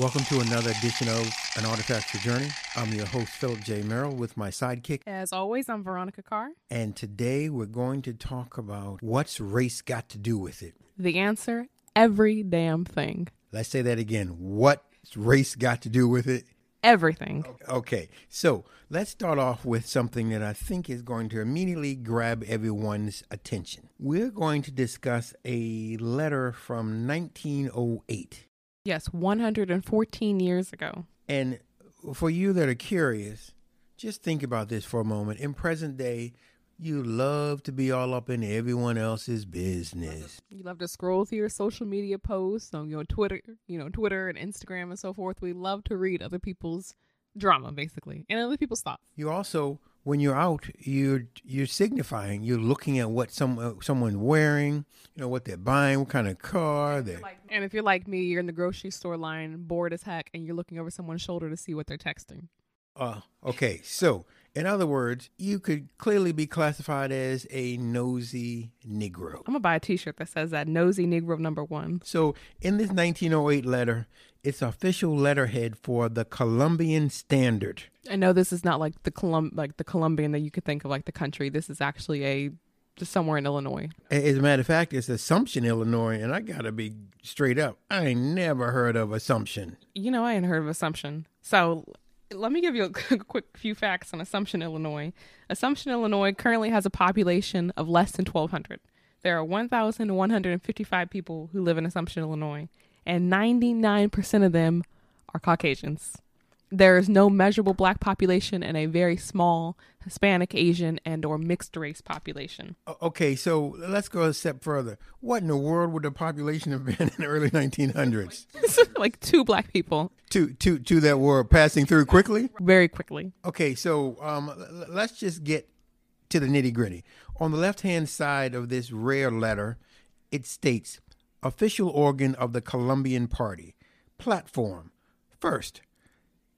Welcome to another edition of An Artifactual Journey. I'm your host, Philip J. Merrill, with my sidekick. As always, I'm Veronica Carr. And today we're going to talk about what's race got to do with it. The answer every damn thing. Let's say that again. What's race got to do with it? Everything. Okay, so let's start off with something that I think is going to immediately grab everyone's attention. We're going to discuss a letter from 1908. Yes, 114 years ago. And for you that are curious, just think about this for a moment. In present day, you love to be all up in everyone else's business. You love to scroll through your social media posts on your Twitter, you know, Twitter and Instagram and so forth. We love to read other people's drama, basically, and other people's thoughts. You also, when you're out, you're you're signifying. You're looking at what some uh, someone's wearing. You know what they're buying, what kind of car they're. And if you're like me, you're in the grocery store line, bored as heck, and you're looking over someone's shoulder to see what they're texting. Uh, okay, so in other words, you could clearly be classified as a nosy Negro. I'm gonna buy a T-shirt that says that nosy Negro number one. So in this 1908 letter, it's official letterhead for the Columbian Standard. I know this is not like the Colum like the Columbian that you could think of like the country. This is actually a just somewhere in Illinois. As a matter of fact, it's Assumption, Illinois, and I gotta be straight up. I ain't never heard of Assumption. You know, I ain't heard of Assumption. So let me give you a quick few facts on Assumption, Illinois. Assumption, Illinois currently has a population of less than 1,200. There are 1,155 people who live in Assumption, Illinois, and 99% of them are Caucasians. There is no measurable black population and a very small Hispanic, Asian, and or mixed race population. Okay, so let's go a step further. What in the world would the population have been in the early 1900s? like two black people. Two, two, two that were passing through quickly? Very quickly. Okay, so um, let's just get to the nitty gritty. On the left hand side of this rare letter, it states official organ of the Columbian Party. Platform. First,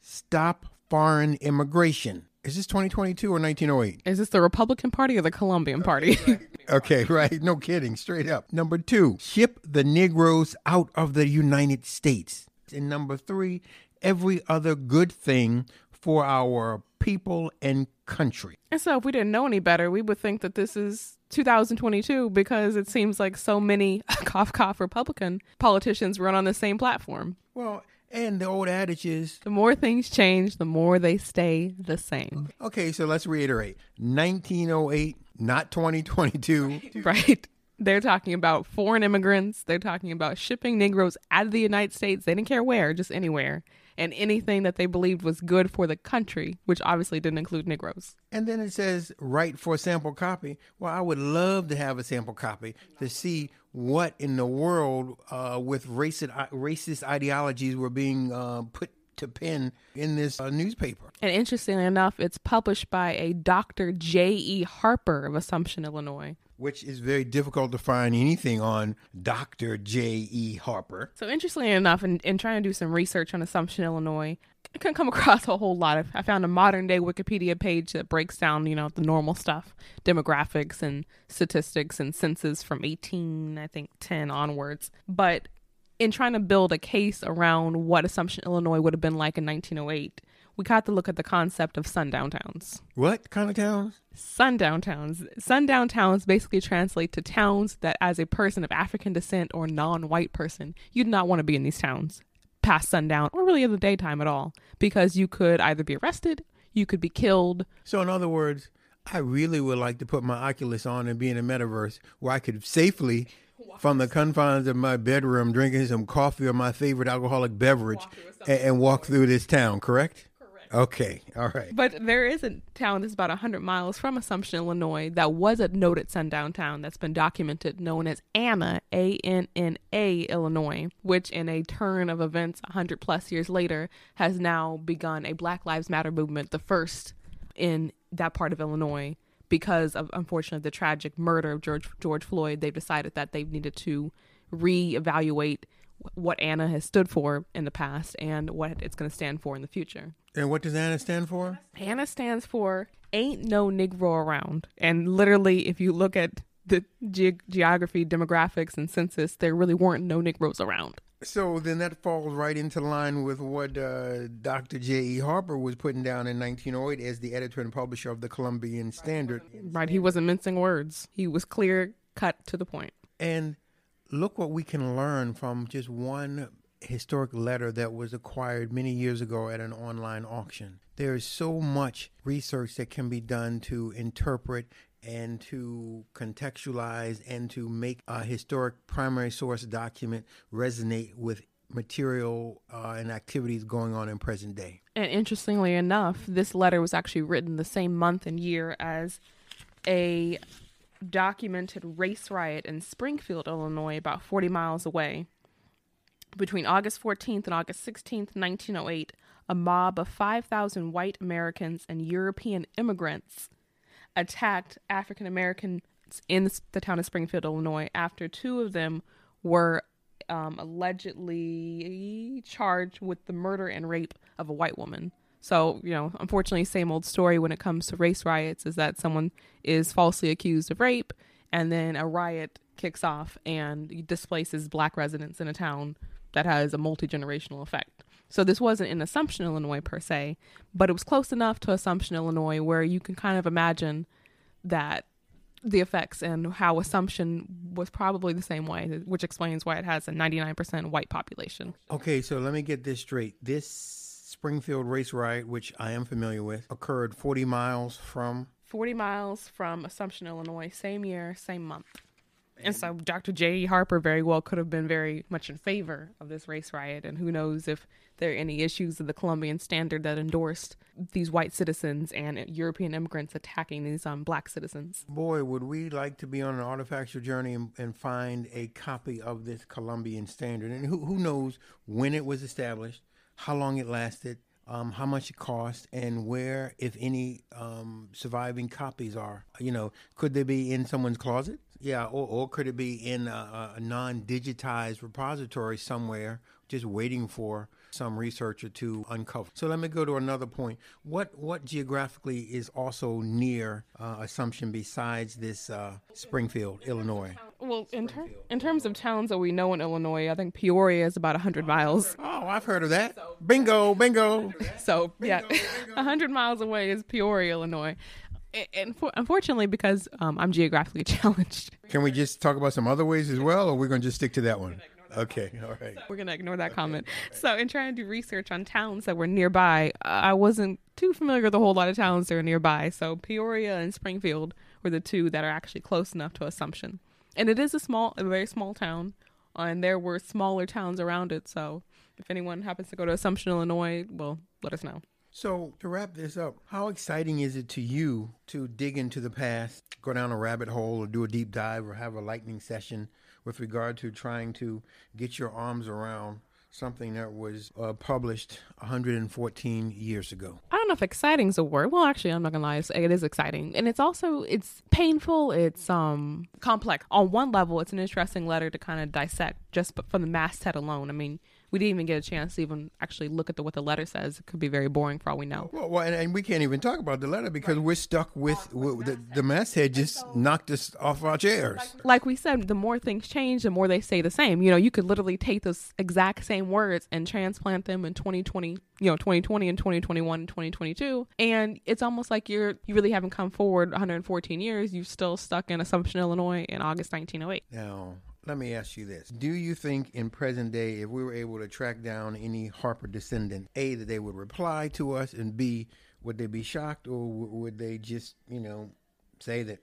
stop foreign immigration. Is this 2022 or 1908? Is this the Republican Party or the Columbian uh, Party? okay, right. No kidding. Straight up. Number two, ship the Negroes out of the United States. And number three, every other good thing for our people and country. And so, if we didn't know any better, we would think that this is 2022 because it seems like so many cough cough Republican politicians run on the same platform. Well, and the old adage is the more things change, the more they stay the same. Okay, so let's reiterate 1908, not 2022. Right. They're talking about foreign immigrants. They're talking about shipping Negroes out of the United States. They didn't care where, just anywhere. And anything that they believed was good for the country, which obviously didn't include Negroes. And then it says, write for a sample copy. Well, I would love to have a sample copy to see what in the world uh, with racist, racist ideologies were being uh, put to pen in this uh, newspaper. And interestingly enough, it's published by a Dr. J.E. Harper of Assumption, Illinois. Which is very difficult to find anything on Dr. J.E. Harper. So, interestingly enough, in, in trying to do some research on Assumption, Illinois, I couldn't come across a whole lot of. I found a modern day Wikipedia page that breaks down, you know, the normal stuff, demographics and statistics and census from 18, I think, 10 onwards. But in trying to build a case around what Assumption, Illinois would have been like in 1908, we got to look at the concept of sundown towns. What kind of towns? Sundown towns. Sundown towns basically translate to towns that, as a person of African descent or non white person, you'd not want to be in these towns past sundown or really in the daytime at all because you could either be arrested, you could be killed. So, in other words, I really would like to put my Oculus on and be in a metaverse where I could safely, from the confines of my bedroom, drinking some coffee or my favorite alcoholic beverage, walk and, and walk through this town, correct? Okay, all right. But there is a town that's about 100 miles from Assumption, Illinois, that was a noted sundown town that's been documented, known as Anna, A N N A, Illinois, which in a turn of events 100 plus years later has now begun a Black Lives Matter movement, the first in that part of Illinois. Because of unfortunately the tragic murder of George George Floyd, they've decided that they needed to reevaluate what Anna has stood for in the past and what it's going to stand for in the future. And what does Anna stand for? Anna stands for Ain't No Negro Around. And literally, if you look at the ge- geography, demographics, and census, there really weren't no Negroes around. So then that falls right into line with what uh, Dr. J.E. Harper was putting down in 1908 as the editor and publisher of the Columbian Standard. Right. He wasn't mincing words. He was clear, cut to the point. And look what we can learn from just one historic letter that was acquired many years ago at an online auction. There is so much research that can be done to interpret and to contextualize and to make a historic primary source document resonate with material uh, and activities going on in present day. And interestingly enough, this letter was actually written the same month and year as a documented race riot in Springfield, Illinois, about 40 miles away. Between August 14th and August 16th, 1908, a mob of 5,000 white Americans and European immigrants attacked African Americans in the town of Springfield, Illinois, after two of them were um, allegedly charged with the murder and rape of a white woman. So, you know, unfortunately, same old story when it comes to race riots is that someone is falsely accused of rape and then a riot kicks off and displaces black residents in a town that has a multi generational effect. So this wasn't in Assumption, Illinois per se, but it was close enough to Assumption, Illinois, where you can kind of imagine that the effects and how Assumption was probably the same way, which explains why it has a 99% white population. Okay, so let me get this straight. This Springfield race riot, which I am familiar with, occurred 40 miles from 40 miles from Assumption, Illinois, same year, same month. And so Dr. J. Harper very well could have been very much in favor of this race riot. And who knows if there are any issues of the Columbian Standard that endorsed these white citizens and European immigrants attacking these um, black citizens. Boy, would we like to be on an artifactual journey and, and find a copy of this Columbian Standard. And who, who knows when it was established, how long it lasted, um, how much it cost, and where, if any, um, surviving copies are. You know, could they be in someone's closet? Yeah, or, or could it be in a, a non digitized repository somewhere, just waiting for some researcher to uncover. So let me go to another point. What what geographically is also near uh, Assumption besides this uh, Springfield, Illinois? Well, in, ter- in terms of towns that we know in Illinois, I think Peoria is about 100 miles. Oh, I've heard of that. Bingo, bingo. So, yeah, 100 miles away is Peoria, Illinois. And for, unfortunately, because um, I'm geographically challenged. Can we just talk about some other ways as well, or we're going to just stick to that one? Okay, all right. We're going to ignore that comment. So, in trying to do research on towns that were nearby, I wasn't too familiar with a whole lot of towns that are nearby. So, Peoria and Springfield were the two that are actually close enough to Assumption. And it is a small, a very small town, and there were smaller towns around it. So, if anyone happens to go to Assumption, Illinois, well, let us know. So, to wrap this up, how exciting is it to you to dig into the past, go down a rabbit hole, or do a deep dive, or have a lightning session with regard to trying to get your arms around something that was uh, published 114 years ago. I don't know if exciting is a word. Well, actually, I'm not gonna lie, it is exciting, and it's also it's painful. It's um complex. On one level, it's an interesting letter to kind of dissect just from the masthead alone. I mean, we didn't even get a chance to even actually look at the, what the letter says. It could be very boring for all we know. Well, well and, and, we can't even talk about the letter because right. we're stuck with, with the, the masthead just so, knocked us off our chairs. Like we said, the more things change, the more they say the same. You know, you could literally take those exact same words and transplant them in 2020, you know, 2020 and 2021 and 2022, and it's almost like you're you really haven't come forward 114 years. You're still stuck in Assumption, Illinois, in August 1908. Now, let me ask you this. Do you think in present day, if we were able to track down any Harper descendant, A, that they would reply to us, and B, would they be shocked or would they just, you know, say that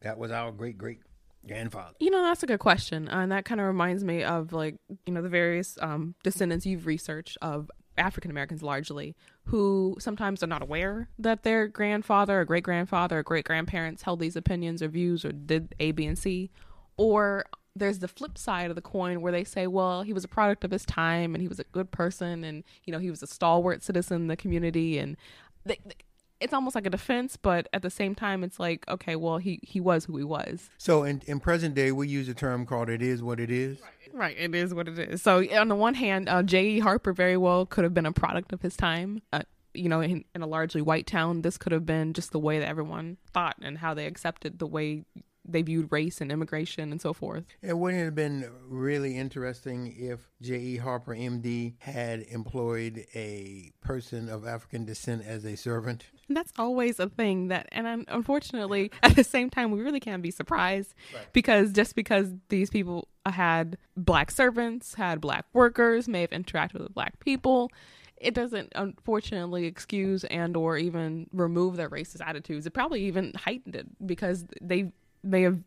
that was our great great grandfather? You know, that's a good question. and that kind of reminds me of like, you know, the various um, descendants you've researched of African Americans largely, who sometimes are not aware that their grandfather or great grandfather or great grandparents held these opinions or views or did A, B, and C, or there's the flip side of the coin where they say, well, he was a product of his time and he was a good person and, you know, he was a stalwart citizen in the community. And they, they, it's almost like a defense, but at the same time, it's like, okay, well, he, he was who he was. So in, in present day, we use a term called it is what it is. Right, it is what it is. So on the one hand, uh, J.E. Harper very well could have been a product of his time. Uh, you know, in, in a largely white town, this could have been just the way that everyone thought and how they accepted the way they viewed race and immigration and so forth. It wouldn't have been really interesting if J.E. Harper, MD, had employed a person of African descent as a servant? That's always a thing that, and unfortunately, at the same time, we really can't be surprised right. because just because these people had black servants, had black workers, may have interacted with black people, it doesn't unfortunately excuse and or even remove their racist attitudes. It probably even heightened it because they may have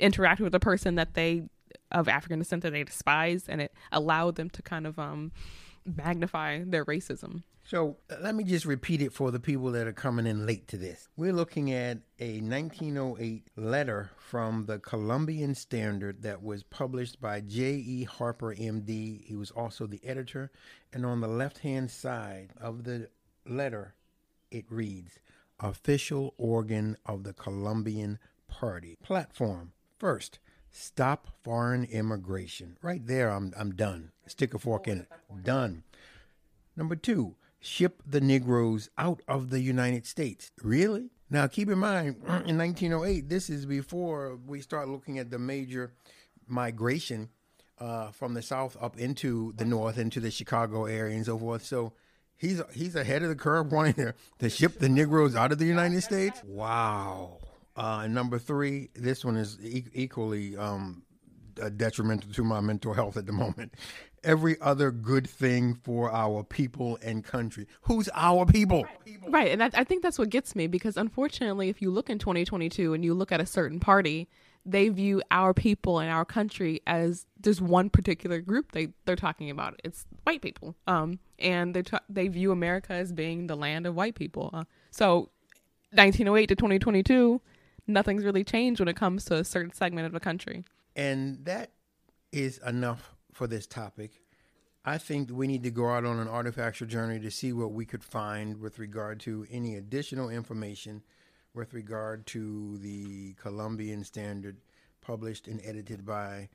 interacted with a person that they of African descent that they despise, and it allowed them to kind of um magnify their racism. So uh, let me just repeat it for the people that are coming in late to this. We're looking at a 1908 letter from the Columbian Standard that was published by J.E. Harper, M.D. He was also the editor. And on the left hand side of the letter, it reads Official Organ of the Columbian Party. Platform. First, stop foreign immigration. Right there, I'm, I'm done. Stick a fork in it. Done. Number two, ship the Negroes out of the United States. Really? Now, keep in mind, in 1908, this is before we start looking at the major migration uh, from the South up into the North, into the Chicago area and so forth. So he's he's ahead of the curve wanting to, to ship the Negroes out of the United States. Wow. Uh, number three, this one is e- equally um, detrimental to my mental health at the moment every other good thing for our people and country. Who's our people? Right. And I, I, think that's what gets me because unfortunately, if you look in 2022 and you look at a certain party, they view our people and our country as just one particular group they, they're talking about. It's white people. Um, and they, they view America as being the land of white people. Uh, so 1908 to 2022, nothing's really changed when it comes to a certain segment of the country. And that is enough for this topic. I think we need to go out on an artifactual journey to see what we could find with regard to any additional information with regard to the Columbian Standard published and edited by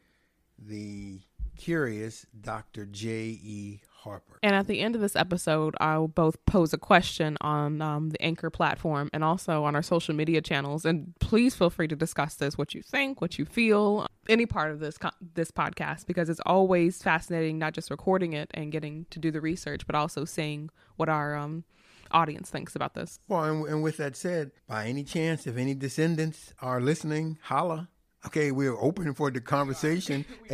the curious Dr. J.E. Harper. And at the end of this episode, I'll both pose a question on um, the Anchor platform and also on our social media channels. And please feel free to discuss this, what you think, what you feel, any part of this co- this podcast, because it's always fascinating, not just recording it and getting to do the research, but also seeing what our um, audience thinks about this. Well, and, and with that said, by any chance, if any descendants are listening, holla. Okay, we're open for the conversation.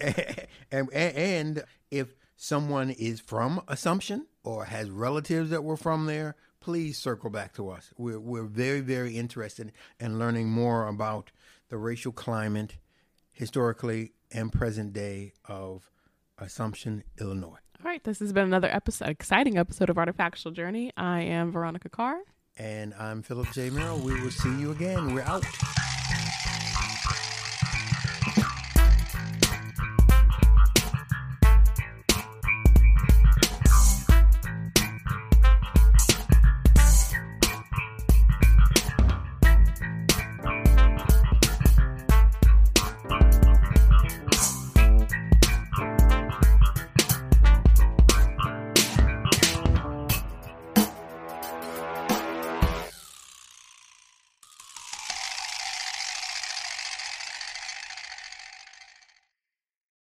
and, and, and if someone is from Assumption or has relatives that were from there, please circle back to us. We're, we're very, very interested in learning more about the racial climate historically and present day of Assumption, Illinois. All right, this has been another episode, exciting episode of Artifactual Journey. I am Veronica Carr. And I'm Philip J. Merrill. We will see you again. We're out.